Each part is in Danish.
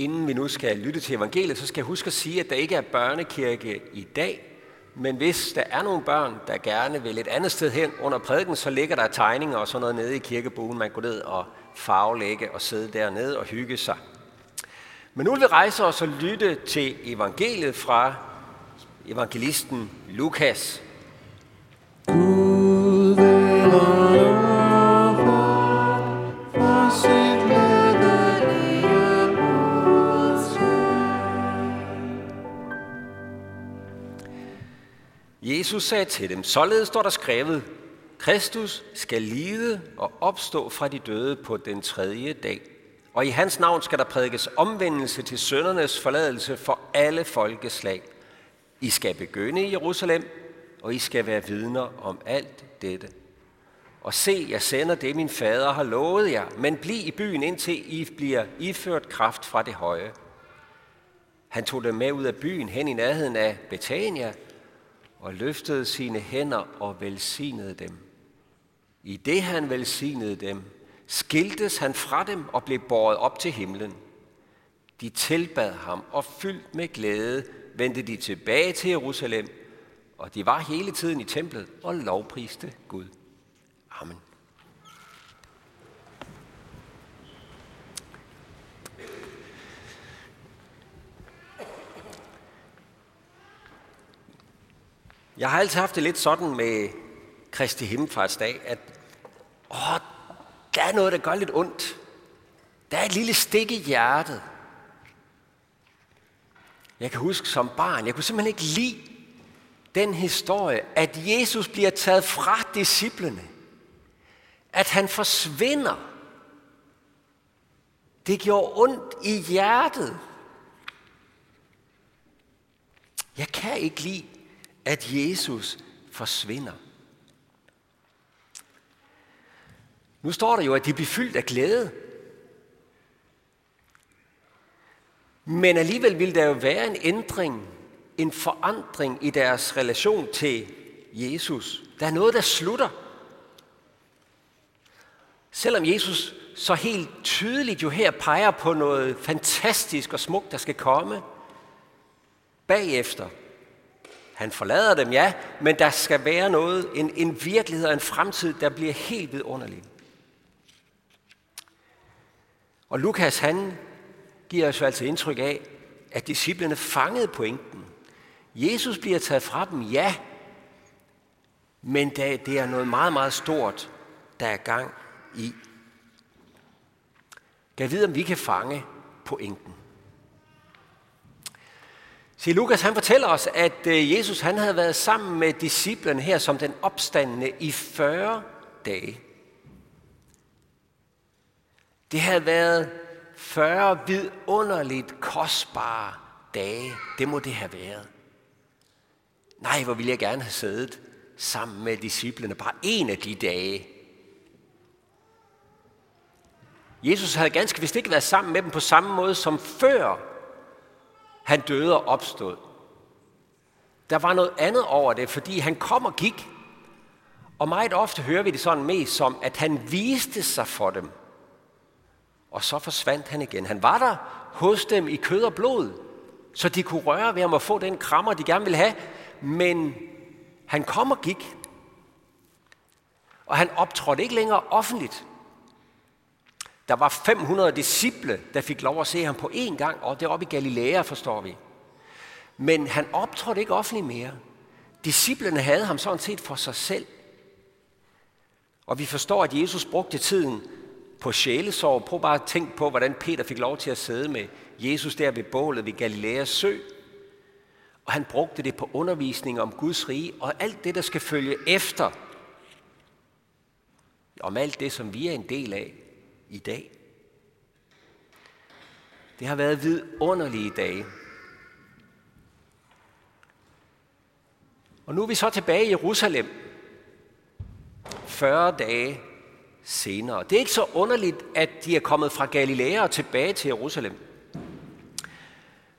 Inden vi nu skal lytte til evangeliet, så skal jeg huske at sige, at der ikke er børnekirke i dag. Men hvis der er nogle børn, der gerne vil et andet sted hen under prædiken, så ligger der tegninger og sådan noget nede i kirkebogen. Man går ned og farvelægge og sidde dernede og hygge sig. Men nu vil vi rejse os og lytte til evangeliet fra evangelisten Lukas. Jesus sagde til dem, således står der skrevet, Kristus skal lide og opstå fra de døde på den tredje dag. Og i hans navn skal der prædikes omvendelse til søndernes forladelse for alle folkeslag. I skal begynde i Jerusalem, og I skal være vidner om alt dette. Og se, jeg sender det, min fader har lovet jer, men bliv i byen, indtil I bliver iført kraft fra det høje. Han tog dem med ud af byen hen i nærheden af Betania, og løftede sine hænder og velsignede dem. I det han velsignede dem, skiltes han fra dem og blev båret op til himlen. De tilbad ham, og fyldt med glæde vendte de tilbage til Jerusalem, og de var hele tiden i templet og lovpriste Gud. Amen. Jeg har altid haft det lidt sådan med Kristi Himmelfartsdag, at åh, der er noget, der gør lidt ondt. Der er et lille stik i hjertet. Jeg kan huske som barn, jeg kunne simpelthen ikke lide den historie, at Jesus bliver taget fra disciplene. At han forsvinder. Det gjorde ondt i hjertet. Jeg kan ikke lide, at Jesus forsvinder. Nu står der jo, at de bliver fyldt af glæde. Men alligevel vil der jo være en ændring, en forandring i deres relation til Jesus. Der er noget, der slutter. Selvom Jesus så helt tydeligt jo her peger på noget fantastisk og smukt, der skal komme bagefter. Han forlader dem, ja, men der skal være noget, en, en virkelighed og en fremtid, der bliver helt vidunderlig. Og Lukas, han giver os jo altså indtryk af, at disciplene fangede pointen. Jesus bliver taget fra dem, ja, men det er noget meget, meget stort, der er gang i. Kan vide, om vi kan fange pointen. Se, Lukas han fortæller os, at øh, Jesus han havde været sammen med disciplene her som den opstandende i 40 dage. Det havde været 40 vidunderligt kostbare dage. Det må det have været. Nej, hvor ville jeg gerne have siddet sammen med disciplene bare en af de dage. Jesus havde ganske vist ikke været sammen med dem på samme måde som før han døde og opstod. Der var noget andet over det, fordi han kom og gik. Og meget ofte hører vi det sådan mest som, at han viste sig for dem. Og så forsvandt han igen. Han var der hos dem i kød og blod, så de kunne røre ved ham og få den krammer, de gerne ville have. Men han kom og gik. Og han optrådte ikke længere offentligt. Der var 500 disciple, der fik lov at se ham på én gang, og det er oppe i Galilea, forstår vi. Men han optrådte ikke offentligt mere. Disciplerne havde ham sådan set for sig selv. Og vi forstår, at Jesus brugte tiden på sjælesorg. Prøv bare at tænke på, hvordan Peter fik lov til at sidde med Jesus der ved bålet ved Galileas sø. Og han brugte det på undervisning om Guds rige og alt det, der skal følge efter. Om alt det, som vi er en del af i dag. Det har været vidunderlige dage. Og nu er vi så tilbage i Jerusalem. 40 dage senere. Det er ikke så underligt, at de er kommet fra Galilea og tilbage til Jerusalem.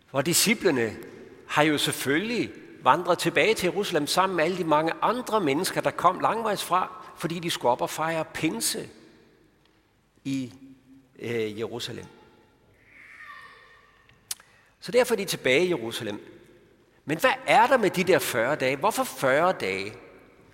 For disciplene har jo selvfølgelig vandret tilbage til Jerusalem sammen med alle de mange andre mennesker, der kom langvejs fra, fordi de skulle op og fejre pinse i øh, Jerusalem. Så derfor er de tilbage i Jerusalem. Men hvad er der med de der 40 dage? Hvorfor 40 dage?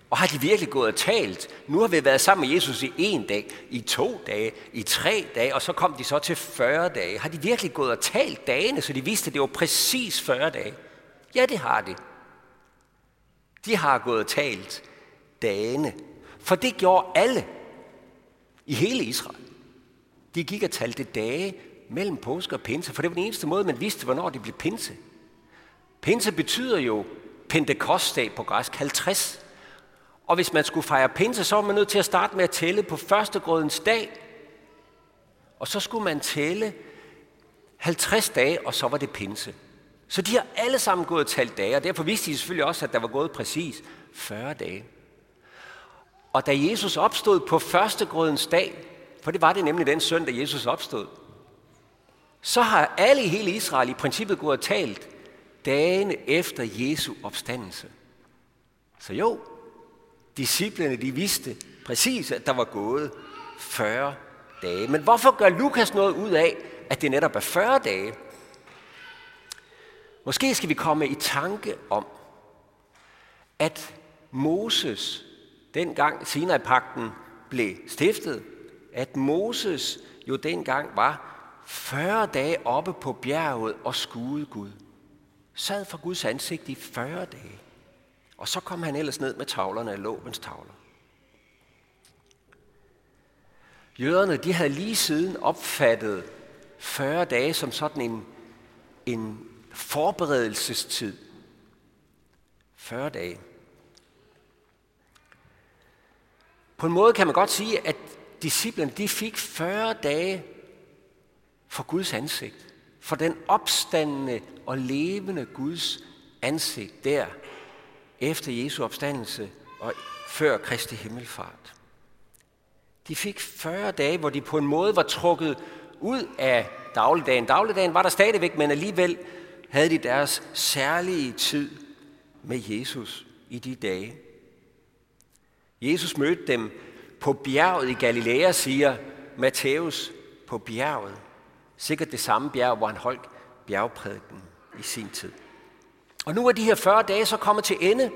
Og har de virkelig gået og talt? Nu har vi været sammen med Jesus i en dag, i to dage, i tre dage, og så kom de så til 40 dage. Har de virkelig gået og talt dagene, så de vidste, at det var præcis 40 dage? Ja, det har de. De har gået og talt dagene. For det gjorde alle i hele Israel. De gik og talte dage mellem påske og pinse, for det var den eneste måde, man vidste, hvornår det blev pinse. Pinse betyder jo Pentekostdag på græsk, 50. Og hvis man skulle fejre pinse, så var man nødt til at starte med at tælle på førstegrødens dag. Og så skulle man tælle 50 dage, og så var det pinse. Så de har alle sammen gået og talt dage, og derfor vidste de selvfølgelig også, at der var gået præcis 40 dage. Og da Jesus opstod på førstegrødens dag, for det var det nemlig den søndag, Jesus opstod, så har alle i hele Israel i princippet gået og talt dagene efter Jesu opstandelse. Så jo, disciplene de vidste præcis, at der var gået 40 dage. Men hvorfor gør Lukas noget ud af, at det netop er 40 dage? Måske skal vi komme i tanke om, at Moses, dengang Sinai-pakten blev stiftet, at Moses jo dengang var 40 dage oppe på bjerget og skuede Gud sad for Guds ansigt i 40 dage. Og så kom han ellers ned med tavlerne af lovens tavler. Jøderne de havde lige siden opfattet 40 dage som sådan en, en forberedelsestid. 40 dage. På en måde kan man godt sige, at disciplerne de fik 40 dage for Guds ansigt. For den opstandende og levende Guds ansigt der, efter Jesu opstandelse og før Kristi himmelfart. De fik 40 dage, hvor de på en måde var trukket ud af dagligdagen. Dagligdagen var der stadigvæk, men alligevel havde de deres særlige tid med Jesus i de dage. Jesus mødte dem på bjerget i Galilea, siger Matthæus, på bjerget. Sikkert det samme bjerg, hvor han holdt bjergprædiken i sin tid. Og nu er de her 40 dage så kommet til ende.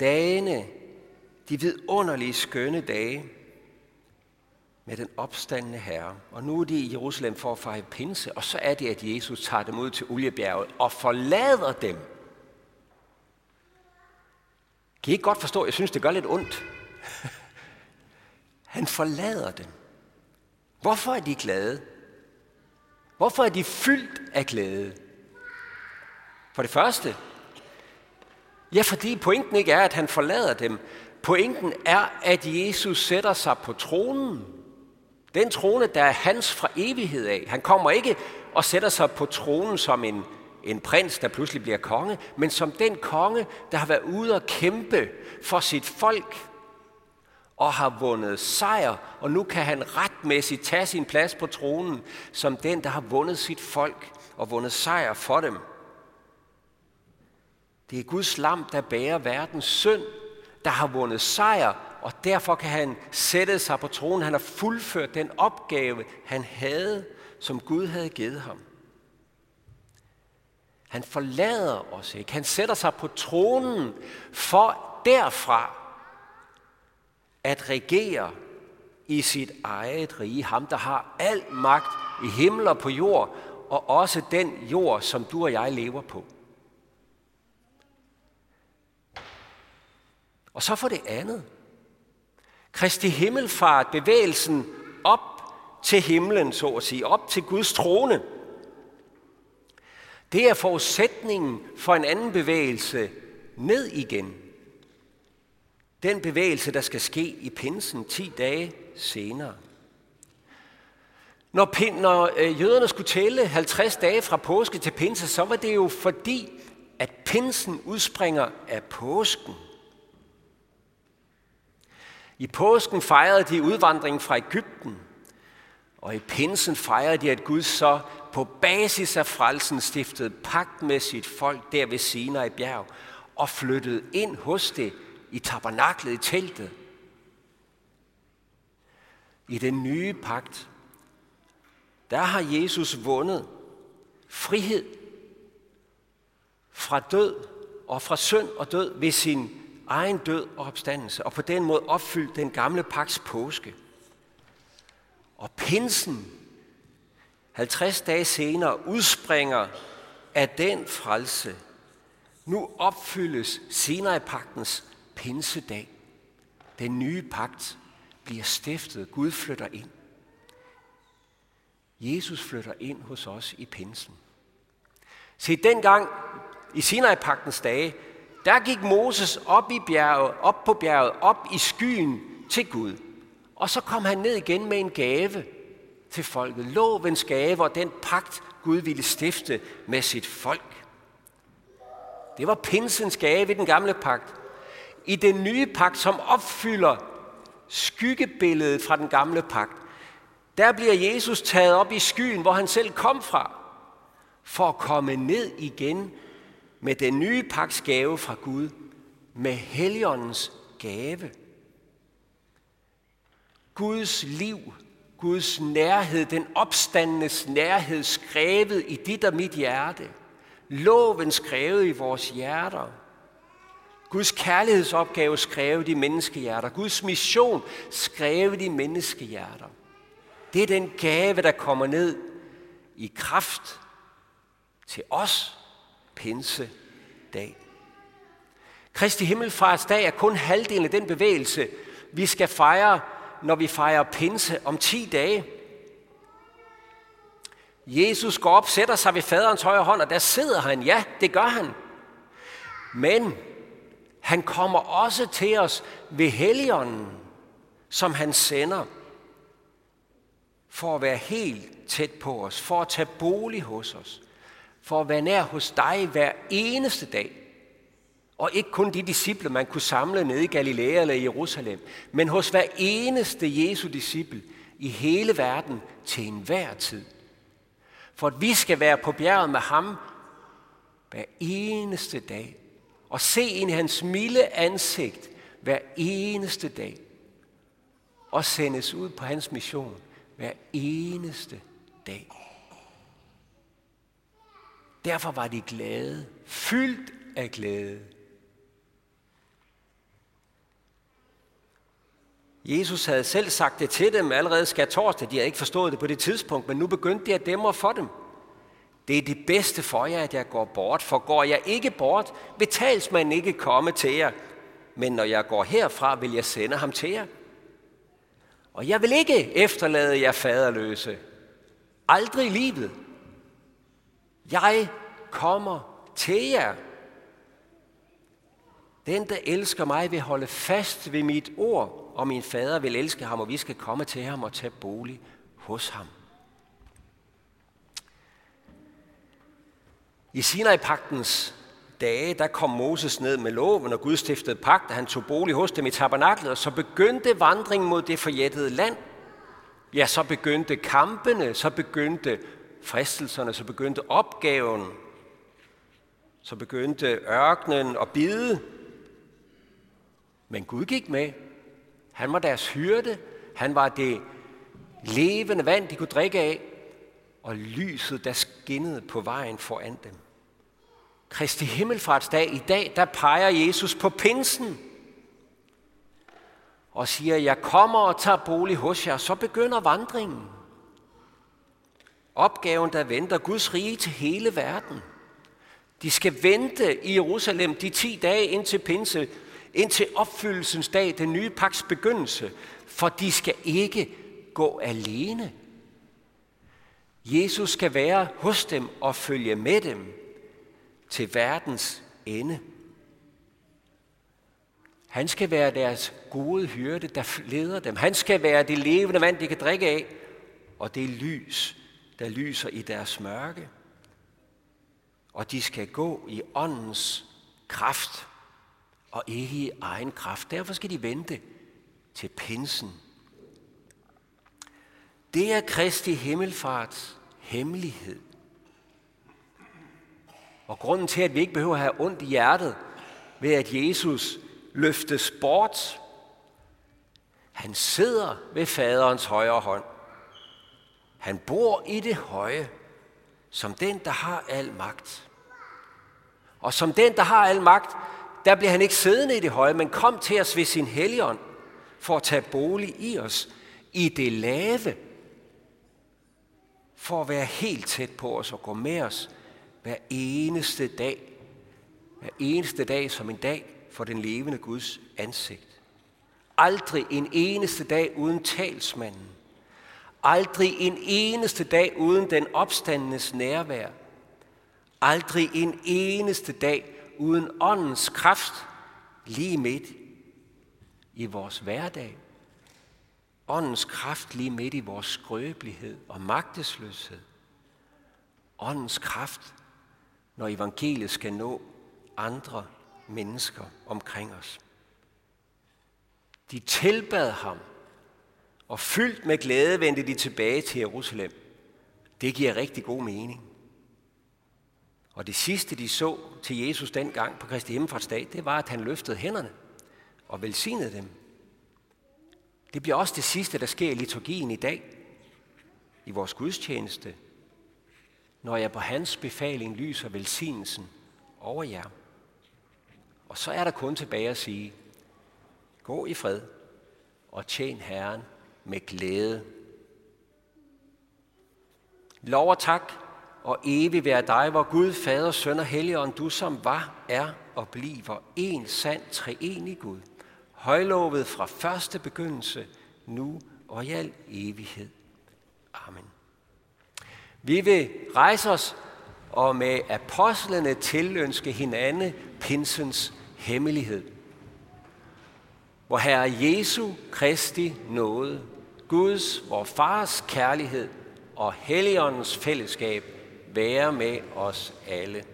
Dagene, de vidunderlige skønne dage med den opstandende herre. Og nu er de i Jerusalem for at fejre pinse, og så er det, at Jesus tager dem ud til Oliebjerget og forlader dem. Kan I ikke godt forstå? Jeg synes, det gør lidt ondt. Han forlader dem. Hvorfor er de glade? Hvorfor er de fyldt af glæde? For det første, ja, fordi pointen ikke er, at han forlader dem. Pointen er, at Jesus sætter sig på tronen. Den trone, der er hans fra evighed af. Han kommer ikke og sætter sig på tronen som en, en prins, der pludselig bliver konge, men som den konge, der har været ude og kæmpe for sit folk, og har vundet sejr, og nu kan han retmæssigt tage sin plads på tronen som den, der har vundet sit folk og vundet sejr for dem. Det er Guds lam, der bærer verdens synd, der har vundet sejr, og derfor kan han sætte sig på tronen. Han har fuldført den opgave, han havde, som Gud havde givet ham. Han forlader os ikke. Han sætter sig på tronen for derfra at regere i sit eget rige. Ham, der har al magt i himmel og på jord, og også den jord, som du og jeg lever på. Og så for det andet. Kristi himmelfart, bevægelsen op til himlen, så at sige, op til Guds trone. Det er forudsætningen for en anden bevægelse ned igen den bevægelse, der skal ske i pinsen 10 dage senere. Når, pin, når øh, jøderne skulle tælle 50 dage fra påske til pinse, så var det jo fordi, at pinsen udspringer af påsken. I påsken fejrede de udvandringen fra Ægypten, og i pinsen fejrede de, at Gud så på basis af frelsen stiftede pagt med sit folk der ved Sinai bjerg og flyttede ind hos det i tabernaklet, i teltet. I den nye pagt, der har Jesus vundet frihed fra død og fra synd og død ved sin egen død og opstandelse, og på den måde opfyldt den gamle pagts påske. Og pinsen, 50 dage senere, udspringer af den frelse. Nu opfyldes Sinai-pagtens pinsedag. Den nye pagt bliver stiftet. Gud flytter ind. Jesus flytter ind hos os i pinsen. Se, dengang i Sinai-pagtens dage, der gik Moses op i bjerget, op på bjerget, op i skyen til Gud. Og så kom han ned igen med en gave til folket. Lovens gave og den pagt, Gud ville stifte med sit folk. Det var pinsens gave i den gamle pagt. I den nye pagt, som opfylder skyggebilledet fra den gamle pagt, der bliver Jesus taget op i skyen, hvor han selv kom fra, for at komme ned igen med den nye pagts gave fra Gud, med Helligåndens gave. Guds liv, Guds nærhed, den opstandenes nærhed, skrevet i dit og mit hjerte. Loven skrevet i vores hjerter. Guds kærlighedsopgave skrevet i menneskehjerter. Guds mission skrevet i menneskehjerter. Det er den gave, der kommer ned i kraft til os pinse dag. Kristi Himmelfartsdag er kun halvdelen af den bevægelse, vi skal fejre, når vi fejrer pinse om 10 dage. Jesus går op, sætter sig ved faderens højre hånd, og der sidder han. Ja, det gør han. Men han kommer også til os ved Helligånden, som han sender for at være helt tæt på os, for at tage bolig hos os, for at være nær hos dig hver eneste dag. Og ikke kun de disciple, man kunne samle nede i Galilea eller i Jerusalem, men hos hver eneste Jesu disciple i hele verden til enhver tid. For at vi skal være på bjerget med ham hver eneste dag. Og se ind i hans milde ansigt hver eneste dag. Og sendes ud på hans mission hver eneste dag. Derfor var de glade, fyldt af glæde. Jesus havde selv sagt det til dem allerede skal torsdag. De havde ikke forstået det på det tidspunkt, men nu begyndte de at dæmre for dem. Det er det bedste for jer, at jeg går bort, for går jeg ikke bort, vil talsmanden ikke komme til jer. Men når jeg går herfra, vil jeg sende ham til jer. Og jeg vil ikke efterlade jer faderløse. Aldrig i livet. Jeg kommer til jer. Den, der elsker mig, vil holde fast ved mit ord, og min fader vil elske ham, og vi skal komme til ham og tage bolig hos ham. I Sinai-pagtens dage, der kom Moses ned med loven, og Gud stiftede pagt, og han tog bolig hos dem i tabernaklet, og så begyndte vandringen mod det forjættede land. Ja, så begyndte kampene, så begyndte fristelserne, så begyndte opgaven, så begyndte ørkenen at bide. Men Gud gik med. Han var deres hyrde. Han var det levende vand, de kunne drikke af, og lyset, der skinnede på vejen foran dem. Kristi Himmelfartsdag i dag, der peger Jesus på pinsen og siger, jeg kommer og tager bolig hos jer, så begynder vandringen. Opgaven, der venter Guds rige til hele verden. De skal vente i Jerusalem de 10 dage indtil pinse, indtil opfyldelsens dag, den nye paks begyndelse, for de skal ikke gå alene. Jesus skal være hos dem og følge med dem til verdens ende. Han skal være deres gode hyrde, der leder dem. Han skal være det levende vand, de kan drikke af, og det lys, der lyser i deres mørke. Og de skal gå i åndens kraft, og ikke i egen kraft. Derfor skal de vente til pinsen. Det er Kristi himmelfarts hemmelighed. Og grunden til, at vi ikke behøver at have ondt i hjertet ved, at Jesus løftes bort, han sidder ved faderens højre hånd. Han bor i det høje. som den, der har al magt. Og som den, der har al magt, der bliver han ikke siddende i det høje, men kom til os ved sin helligånd, for at tage bolig i os, i det lave, for at være helt tæt på os og gå med os hver eneste dag. Hver eneste dag som en dag for den levende Guds ansigt. Aldrig en eneste dag uden talsmanden. Aldrig en eneste dag uden den opstandenes nærvær. Aldrig en eneste dag uden åndens kraft lige midt i vores hverdag. Åndens kraft lige midt i vores skrøbelighed og magtesløshed. Åndens kraft, når evangeliet skal nå andre mennesker omkring os. De tilbad ham, og fyldt med glæde vendte de tilbage til Jerusalem. Det giver rigtig god mening. Og det sidste, de så til Jesus dengang på Kristi Himmelfartsdag, det var, at han løftede hænderne og velsignede dem. Det bliver også det sidste, der sker i liturgien i dag, i vores gudstjeneste, når jeg på hans befaling lyser velsignelsen over jer. Og så er der kun tilbage at sige, gå i fred og tjen Herren med glæde. Lov og tak og evig være dig, hvor Gud, Fader, Søn og Helligånd, du som var, er og bliver en sand treenig Gud, højlovet fra første begyndelse, nu og i al evighed. Amen. Vi vil rejse os og med apostlene tilønske hinanden pinsens hemmelighed. Hvor Herre Jesu Kristi nåde, Guds, vor Fars kærlighed og Helligåndens fællesskab være med os alle.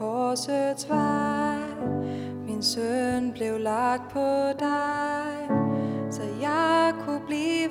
Korsets vej. Min søn blev lagt på dig Så jeg kunne blive